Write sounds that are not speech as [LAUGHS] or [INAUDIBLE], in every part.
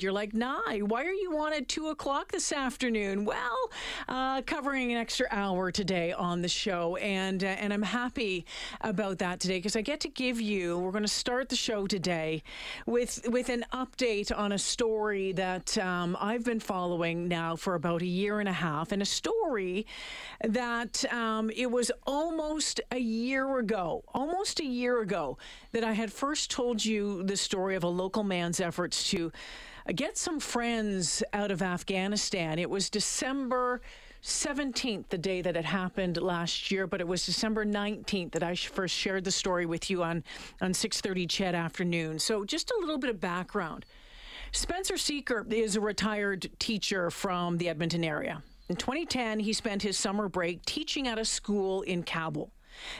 You're like, nah, why are you on at two o'clock this afternoon? Well, uh, covering an extra hour today on the show, and uh, and I'm happy about that today because I get to give you. We're going to start the show today with with an update on a story that um, I've been following now for about a year and a half, and a story that um, it was almost a year ago, almost a year ago, that I had first told you the story of a local man's efforts to get some friends out of Afghanistan. It was December 17th, the day that it happened last year, but it was December 19th that I first shared the story with you on, on 6.30 CHED afternoon. So just a little bit of background. Spencer Sekyer is a retired teacher from the Edmonton area. In 2010, he spent his summer break teaching at a school in Kabul.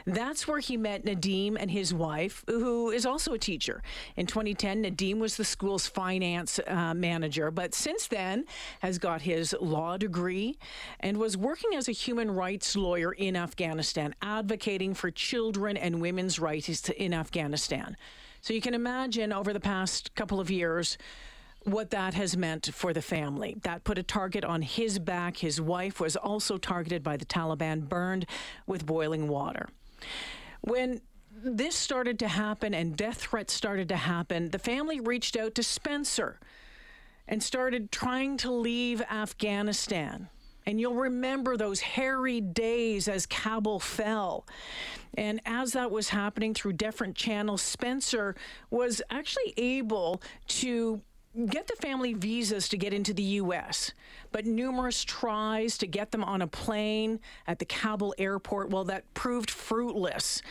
That's where he met Nadim and his wife, who is also a teacher. In 2010, Nadim was the school's finance uh, manager, but since then has got his law degree and was working as a human rights lawyer in Afghanistan, advocating for children and women's rights in Afghanistan. So you can imagine over the past couple of years, what that has meant for the family. That put a target on his back. His wife was also targeted by the Taliban, burned with boiling water. When this started to happen and death threats started to happen, the family reached out to Spencer and started trying to leave Afghanistan. And you'll remember those hairy days as Kabul fell. And as that was happening through different channels, Spencer was actually able to get the family visas to get into the U.S., but numerous tries to get them on a plane at the Kabul airport, well, that proved fruitless.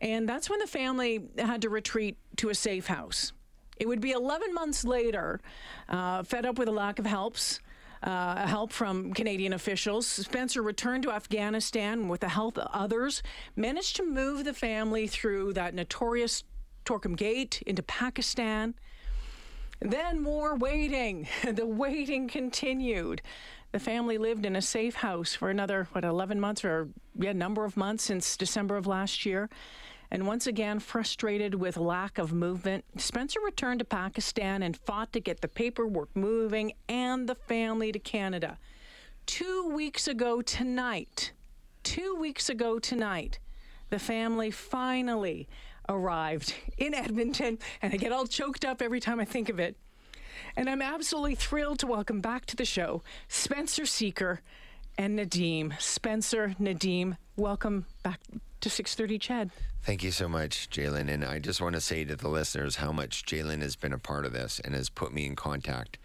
And that's when the family had to retreat to a safe house. It would be 11 months later, uh, fed up with a lack of helps. Uh, help from Canadian officials. Spencer returned to Afghanistan with the help of others, managed to move the family through that notorious Torkham Gate into Pakistan. Then more waiting. [LAUGHS] the waiting continued. The family lived in a safe house for another, what, 11 months or, yeah, number of months since December of last year. And once again, frustrated with lack of movement, Spencer returned to Pakistan and fought to get the paperwork moving and the family to Canada. Two weeks ago tonight, two weeks ago tonight, the family finally arrived in Edmonton, and I get all choked up every time I think of it. And I'm absolutely thrilled to welcome back to the show Spencer Sekyer and Nadim. Spencer, Nadim, welcome back to 630 CHED. Thank you so much, Jalen. And I just want to say to the listeners how much Jalen has been a part of this and has put me in contact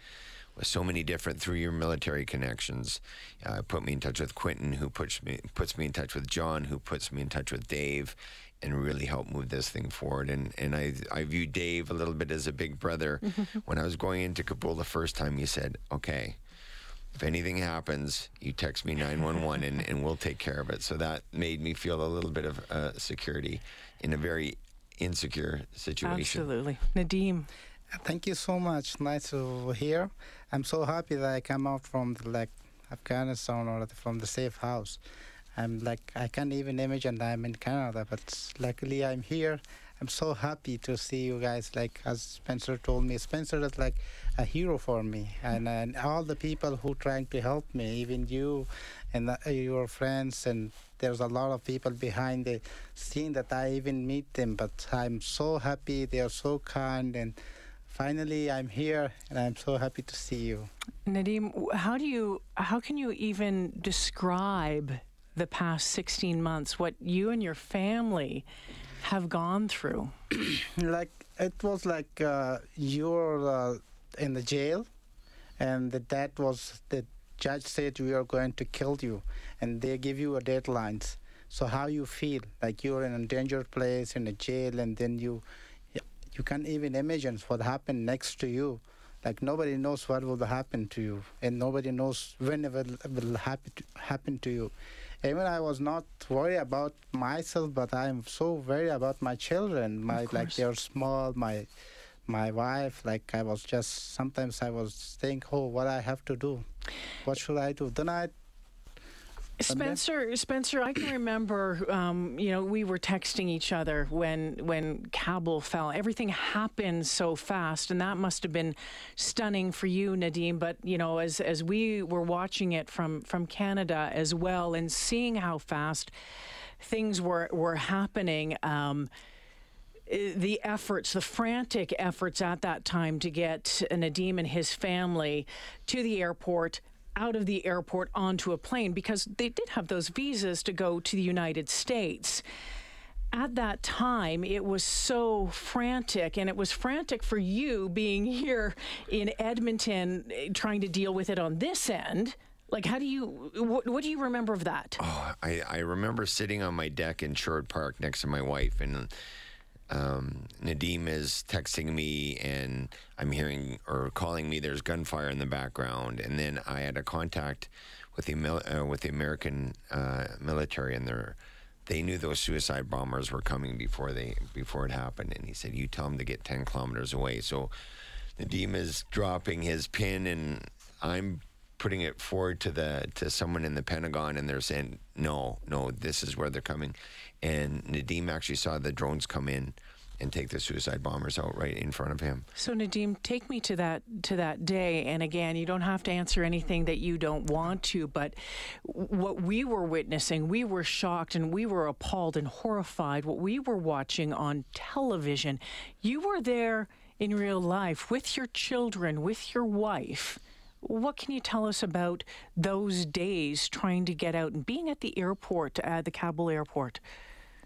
with so many different through your military connections. Uh, put me in touch with Quentin, who puts me puts me in touch with John, who puts me in touch with Dave, and really help move this thing forward. And and I I view Dave a little bit as a big brother. [LAUGHS] when I was going into Kabul the first time, he said, "Okay." If anything happens, you text me 911 and, and we'll take care of it. So that made me feel a little bit of uh, security in a very insecure situation. Absolutely. Nadim. Thank you so much. Nice to hear. I'm so happy that I come out from the, like Afghanistan or from the safe house. I'm like I can't even imagine I'm in Canada, but luckily I'm here. I'm so happy to see you guys. Like as Spencer told me, Spencer is like a hero for me, and, and all the people who trying to help me, even you and the, your friends, and there's a lot of people behind the scene that I even meet them. But I'm so happy. They are so kind and finally I'm here and I'm so happy to see you. Nadim, how do you how can you even describe the past 16 months what you and your family have gone through? [CLEARS THROAT] like it was like uh, you're uh, in the jail and the, that was the judge said we are going to kill you and they give you a deadlines so how you feel like you're in a dangerous place in a jail and then you you can't even imagine what happened next to you. Like nobody knows what will happen to you, and nobody knows when it will, happen to you. Even I was not worried about myself, but I'm so worried about my children. My like they're small. My my wife. Like I was just sometimes I was think, oh, what I have to do, what should I do? Then I Spencer, Spencer, I can remember, um, you know, we were texting each other when when Kabul fell. Everything happened so fast, and that must have been stunning for you, Nadim. But you know, as as we were watching it from from Canada as well, and seeing how fast things were were happening. Um, the efforts, the frantic efforts at that time to get Nadim and his family to the airport, out of the airport onto a plane because they did have those visas to go to the United States. At that time, it was so frantic, and it was frantic for you being [LAUGHS] here in Edmonton eh, trying to deal with it on this end. Like, how do you, what, what do you remember of that? Oh, I, I remember sitting on my deck in Sherwood Park next to my wife, and um, Nadim is texting me and I'm hearing or calling me there's gunfire in the background. And then I had a contact with the, uh, with the American uh, military and they they knew those suicide bombers were coming before they before it happened. And he said, you tell them to get 10 kilometers away. So Nadim is dropping his pin and I'm putting it forward to the to someone in the Pentagon and they're saying, no, no, this is where they're coming and Nadim actually saw the drones come in and take the suicide bombers out right in front of him. So Nadim, take me to that to that day. And again, you don't have to answer anything that you don't want to, but what we were witnessing, we were shocked and we were appalled and horrified. What we were watching on television, you were there in real life with your children, with your wife. What can you tell us about those days trying to get out and being at the airport, at the Kabul airport?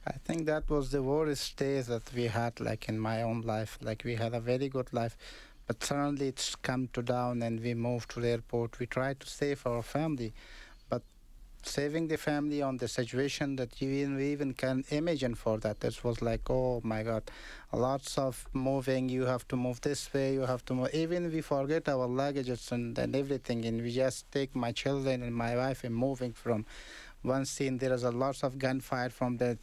I think that was the worst days that we had, like in my own life. Like we had a very good life, but suddenly it's come to down, and we moved to the airport. We tried to save our family, saving the family on the situation that you even, even can imagine for that. It was like, oh my God, lots of moving. You have to move this way. You have to move. Even we forget our luggages and, and everything, and we just take my children and my wife and moving from one scene. There is a lots of gunfire from the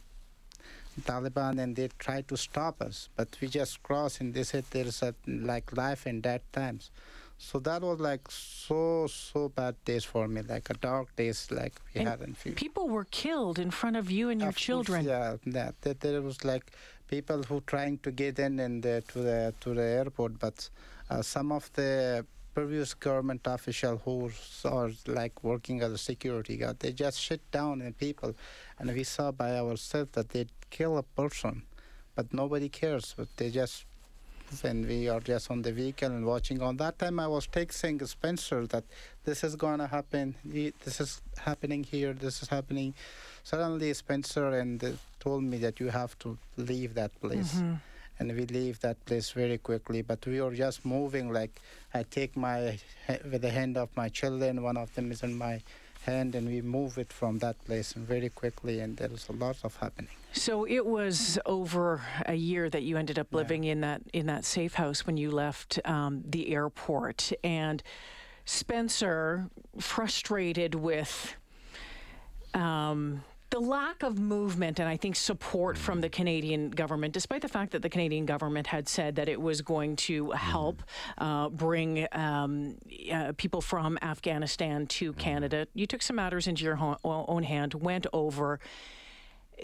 Taliban and they try to stop us, but we just cross and they said there's a like life and death times. So that was like so so bad days for me, like a dark days like we and hadn't feel. People were killed in front of you and your Of course, children. yeah, that, that there was like people who trying to get in and uh, to the to the airport, but uh, some of the previous government official who are like working as a security guard, they just shut down the people, and we saw by ourselves that they kill a person, but nobody cares. But they just when we are just on the vehicle and watching. On that time i was texting spencer that this is going to happen this is happening here this is happening. Suddenly spencer and uh, told me that you have to leave that place. Mhm. and we leave that place very quickly but we were just moving like i take my with the hand of my children one of them is in my hand and we move it from that place very quickly and there was a lot of happening. So it was over a year that you ended up living in that in that safe house when you left um, the airport, and Spencer, frustrated with um, the lack of movement and I think support from the Canadian government, despite the fact that the Canadian government had said that it was going to help uh, bring um, uh, people from Afghanistan to Canada, you took some matters into your ho- own hand, went over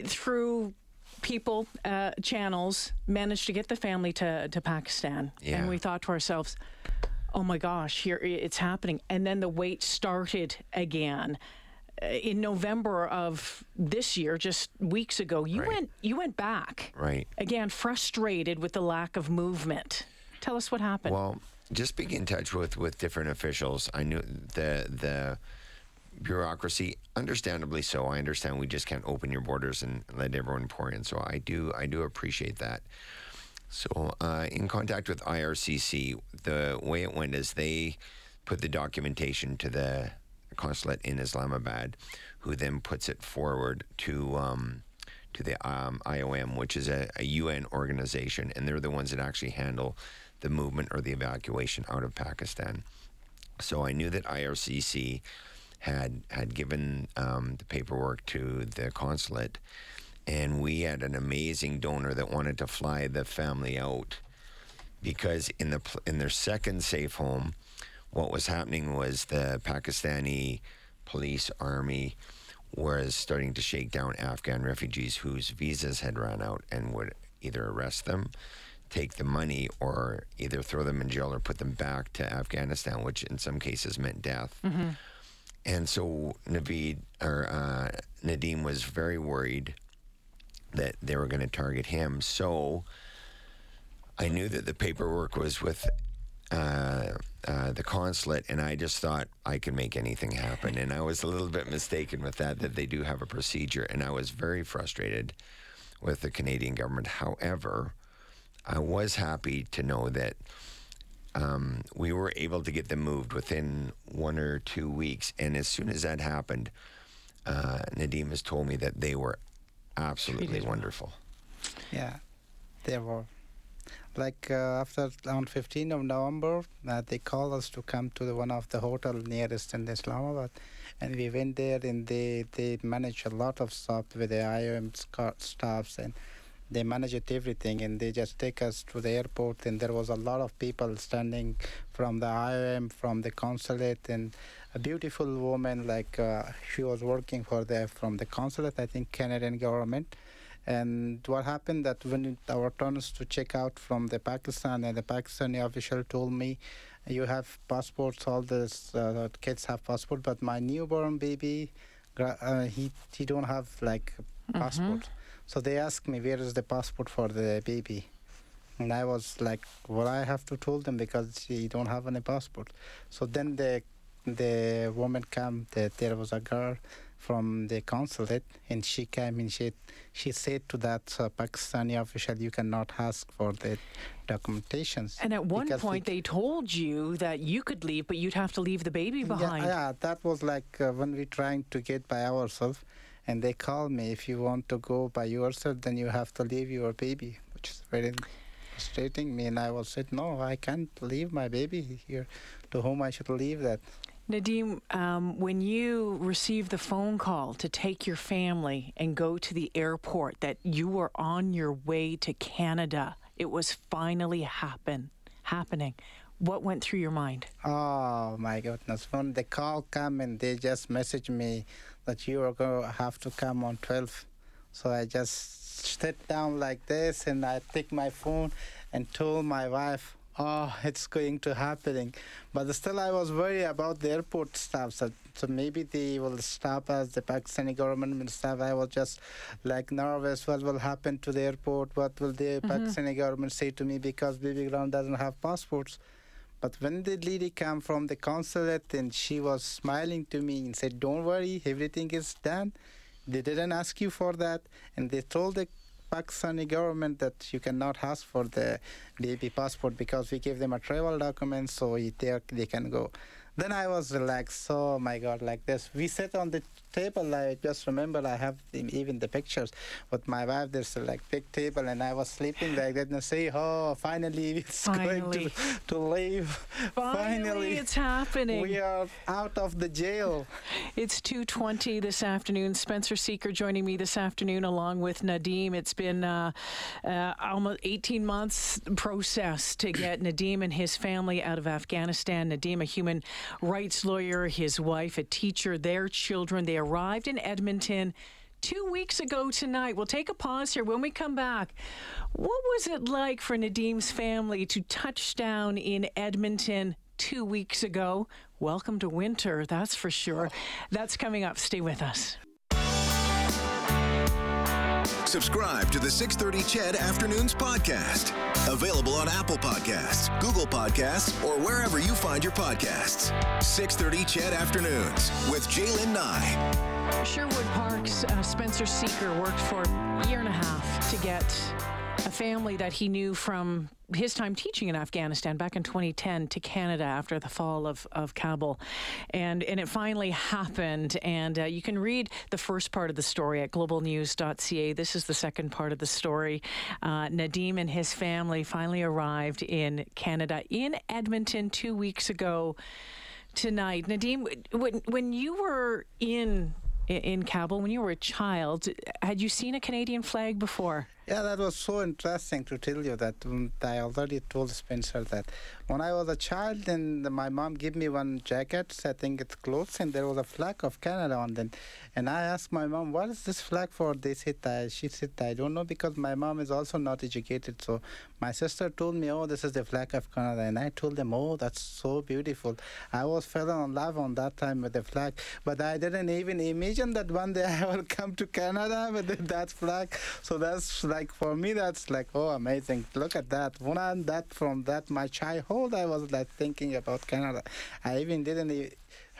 through people, uh, channels, managed to get the family to, to Pakistan. Yeah. And we thought to ourselves, oh my gosh, here it's happening. And then the wait started again. Uh, In November of this year, just weeks ago, you Right. went you went back Right. again, frustrated with the lack of movement. Tell us what happened. Well, just being in touch with, with different officials, I knew the the bureaucracy, understandably so. I understand we just can't open your borders and let everyone pour in. So I do I do appreciate that. So uh, in contact with IRCC, the way it went is they put the documentation to the consulate in Islamabad, who then puts it forward to um, to the um, IOM, which is a, a UN organization, and they're the ones that actually handle the movement or the evacuation out of Pakistan. So I knew that IRCC had had given um, the paperwork to the consulate, and we had an amazing donor that wanted to fly the family out because in the in their second safe home, what was happening was the Pakistani police army was starting to shake down Afghan refugees whose visas had run out and would either arrest them, take the money, or either throw them in jail or put them back to Afghanistan, which in some cases meant death. And so Naveed or uh, Nadim was very worried that they were going to target him. So I knew that the paperwork was with uh, uh, the consulate, and I just thought I could make anything happen. And I was a little bit mistaken with that, that they do have a procedure. And I was very frustrated with the Canadian government. However, I was happy to know that um, we were able to get them moved within one or two weeks. And as soon as that happened, uh, Nadim has told me that they were absolutely wonderful. Yeah, they were. Like uh, after on 15th of November, uh, they called us to come to the, one of the hotel nearest in Islamabad, and we went there and they they manage a lot of stuff with the IOM staffs and they managed everything. And they just take us to the airport and there was a lot of people standing from the IOM from the consulate and a beautiful woman like uh, she was working for the from the consulate I think Canadian government and what happened that when our turns to check out from the Pakistan and the Pakistani official told me you have passports all the uh, kids have passport but my newborn baby uh, he he don't have like a passport. So they asked me where is the passport for the baby? And I was like well I have to tell them because he don't have any passport. So then the the woman came that there was a girl from the consulate and she came and she she said to that uh, Pakistani official you cannot ask for the documentations And at one we point, they told you that you could leave, but you'd have to leave the baby behind. Yeah, yeah, that was like uh, when we trying to get by ourselves, and they called me. If you want to go by yourself, then you have to leave your baby, which is very frustrating me. And I was said, no, I can't leave my baby here. To whom I should leave that? Nadim, um, when you received the phone call to take your family and go to the airport, that you were on your way to Canada, it was finally happen happening. What went through your mind? Oh my goodness! When the call came and they just messaged me that you are going to have to come on 12, so I just sit down like this and I take my phone and told my wife, "Oh, [LAUGHS] it's going to happening," but still I was worried about the airport staff. So, so maybe they will stop us. The Pakistani government will stop. I was just like nervous. What will happen to the airport? What will the mm-hmm. Pakistani government say to me because Bibi Ground doesn't have passports? But when the lady came from the consulate and she was smiling to me and said, Don't worry, everything is done. They didn't ask you for that. And they told the Pakistani government that you cannot ask for the baby passport because we give them a travel document so they, they can go. Then I was relaxed. Oh my God, like this. We sat on the table. I just remember I have even the pictures with my wife. There's a like big table, and I was sleeping like that. And I say, oh, finally it's Finally. [LAUGHS] going to to leave. [LAUGHS] Finally, it's happening. we are out of the jail. [LAUGHS] It's 2:20 this afternoon. Spencer Sekyer joining me this afternoon, along with Nadim. It's been uh, uh, almost 18 months process to get Nadim and his family out of Afghanistan. Nadim, a human rights lawyer, his wife, a teacher, their children. They arrived in Edmonton. Two weeks ago tonight. We'll take a pause here. When we come back, what was it like for Nadim's family to touch down in Edmonton two weeks ago? Welcome to winter, that's for sure. That's coming up. Stay with us. Subscribe to the 630 Ched Afternoons podcast. Available on Apple Podcasts, Google Podcasts, or wherever you find your podcasts. 630 Ched Afternoons with Jalen Nye. Sherwood Park's uh, Spencer Sekyer worked for a year and a half to get a family that he knew from his time teaching in Afghanistan back in 2010 to Canada after the fall of, of Kabul. And, and it finally happened. And uh, you can read the first part of the story at globalnews.ca. This is the second part of the story. Uh, Nadim and his family finally arrived in Canada, in Edmonton, two weeks ago tonight. Nadim, when, when you were in in Kabul when you were a child. Had you seen a Canadian flag before? Yeah, that was so interesting to tell you that um, I already told Spencer that when I was a child and my mom gave me one jacket, I think it's clothes, and there was a flag of Canada on them. And I asked my mom, what is this flag for? They said, uh, she said, I don't know because my mom is also not educated. So my sister told me, oh, this is the flag of Canada. And I told them, oh, that's so beautiful. I was fell in love on that time with the flag, but I didn't even imagine that one day [LAUGHS] I will come to Canada with that flag. So that's like, for me, that's like, oh, amazing. Look at that. I that from that, my childhood, I was like thinking about Canada. I even didn't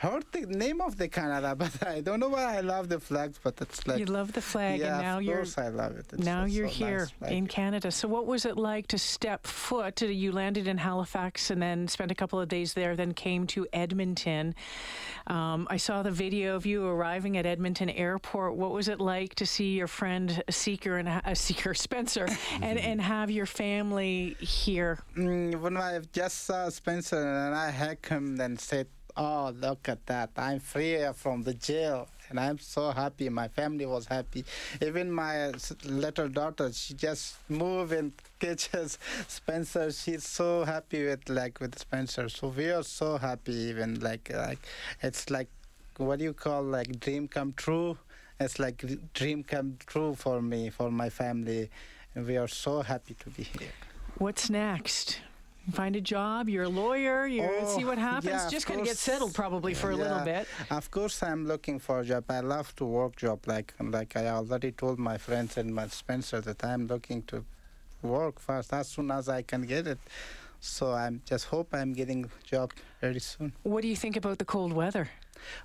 heard the name of the Canada, [LAUGHS] but I don't know why I love the flags, but it's like you love the flag, yeah, and now of you're course I love it. It's now you're so here nice in Canada. So, what was it like to step foot? You landed in Halifax and then spent a couple of days there, then came to Edmonton. Um, I saw the video of you arriving at Edmonton Airport. What was it like to see your friend Sekyer and uh, [LAUGHS] Sekyer Spencer and and have your family here? Mm, when I just saw Spencer and I hugged him and said, "Oh, look at that! I'm free from the jail." And I'm so happy. My family was happy. Even my little daughter, she just moved and [LAUGHS] catches Spencer. She's so happy with like with Spencer. So we are so happy. Even like like it's like what do you call like dream come true? It's like dream come true for me, for my family, and we are so happy to be here. What's next? Find a job. You're a lawyer. You Oh, see what oh, happens. yeah, Just kind of get settled, probably for a little bit. Of course, I'm looking for a job. I love to work job. Like like I already told my friends and my Spencer that I'm looking to work fast as soon as I can get it. So I'm just hope I'm getting job very soon. What do you think about the cold weather?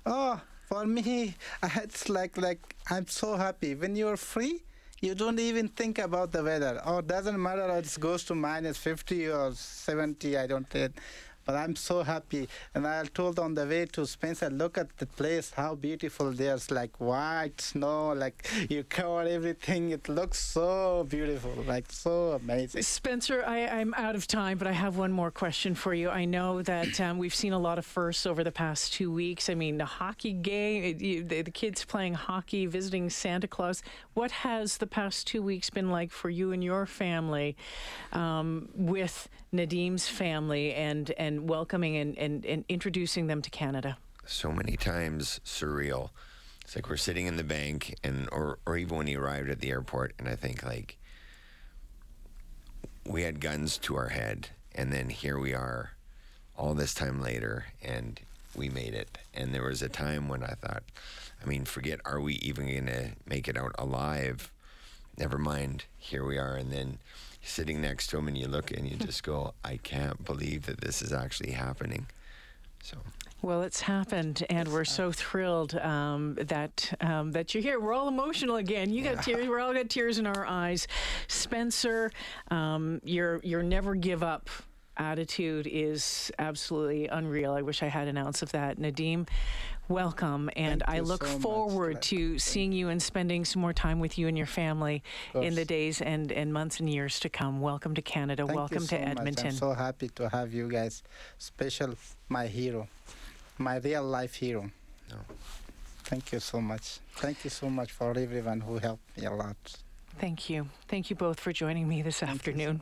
Oh, for me, [LAUGHS] it's like like I'm so happy when you're free. You don't even think about the weather. Oh, doesn't matter. It goes to minus 50 or 70. I don't care. But I'm so happy. And I told on the way to Spencer, look at the place, how beautiful there's like white snow, like you cover everything. It looks so beautiful, like so amazing. Spencer, I, I'm out of time, but I have one more question for you. I know that um, we've seen a lot of firsts over the past two weeks. I mean, the hockey game, the, the kids playing hockey, visiting Santa Claus. What has the past two weeks been like for you and your family um, with Nadim's family and, and welcoming and, and, and introducing them to Canada? so many times surreal. It's like we're sitting in the bank, and or or even when he arrived at the airport, and I think like we had guns to our head, and then here we are, all this time later, and we made it. And there was a time when I thought, I mean, forget, are we even gonna make it out alive? Never mind, here we are, and then. Sitting next to him, and you look and you just go, I can't believe that this is actually happening. So, Well, it's happened, and we're so thrilled um, that um, that you're here. We're all emotional again. You got tears. We're all got tears in our eyes. Spencer, um, your your never give up attitude is absolutely unreal. I wish I had an ounce of that. Nadim, welcome, and Thank I look so forward Claire. to seeing you and spending some more time with you and your family in the days and, and months and years to come. Welcome to Canada. Thank welcome you so to much. Edmonton. I'm so happy to have you guys. Special, my hero, my real life hero. No. Thank you so much. Thank you so much for everyone who helped me a lot. Thank you. Thank you both for joining me this Thank afternoon.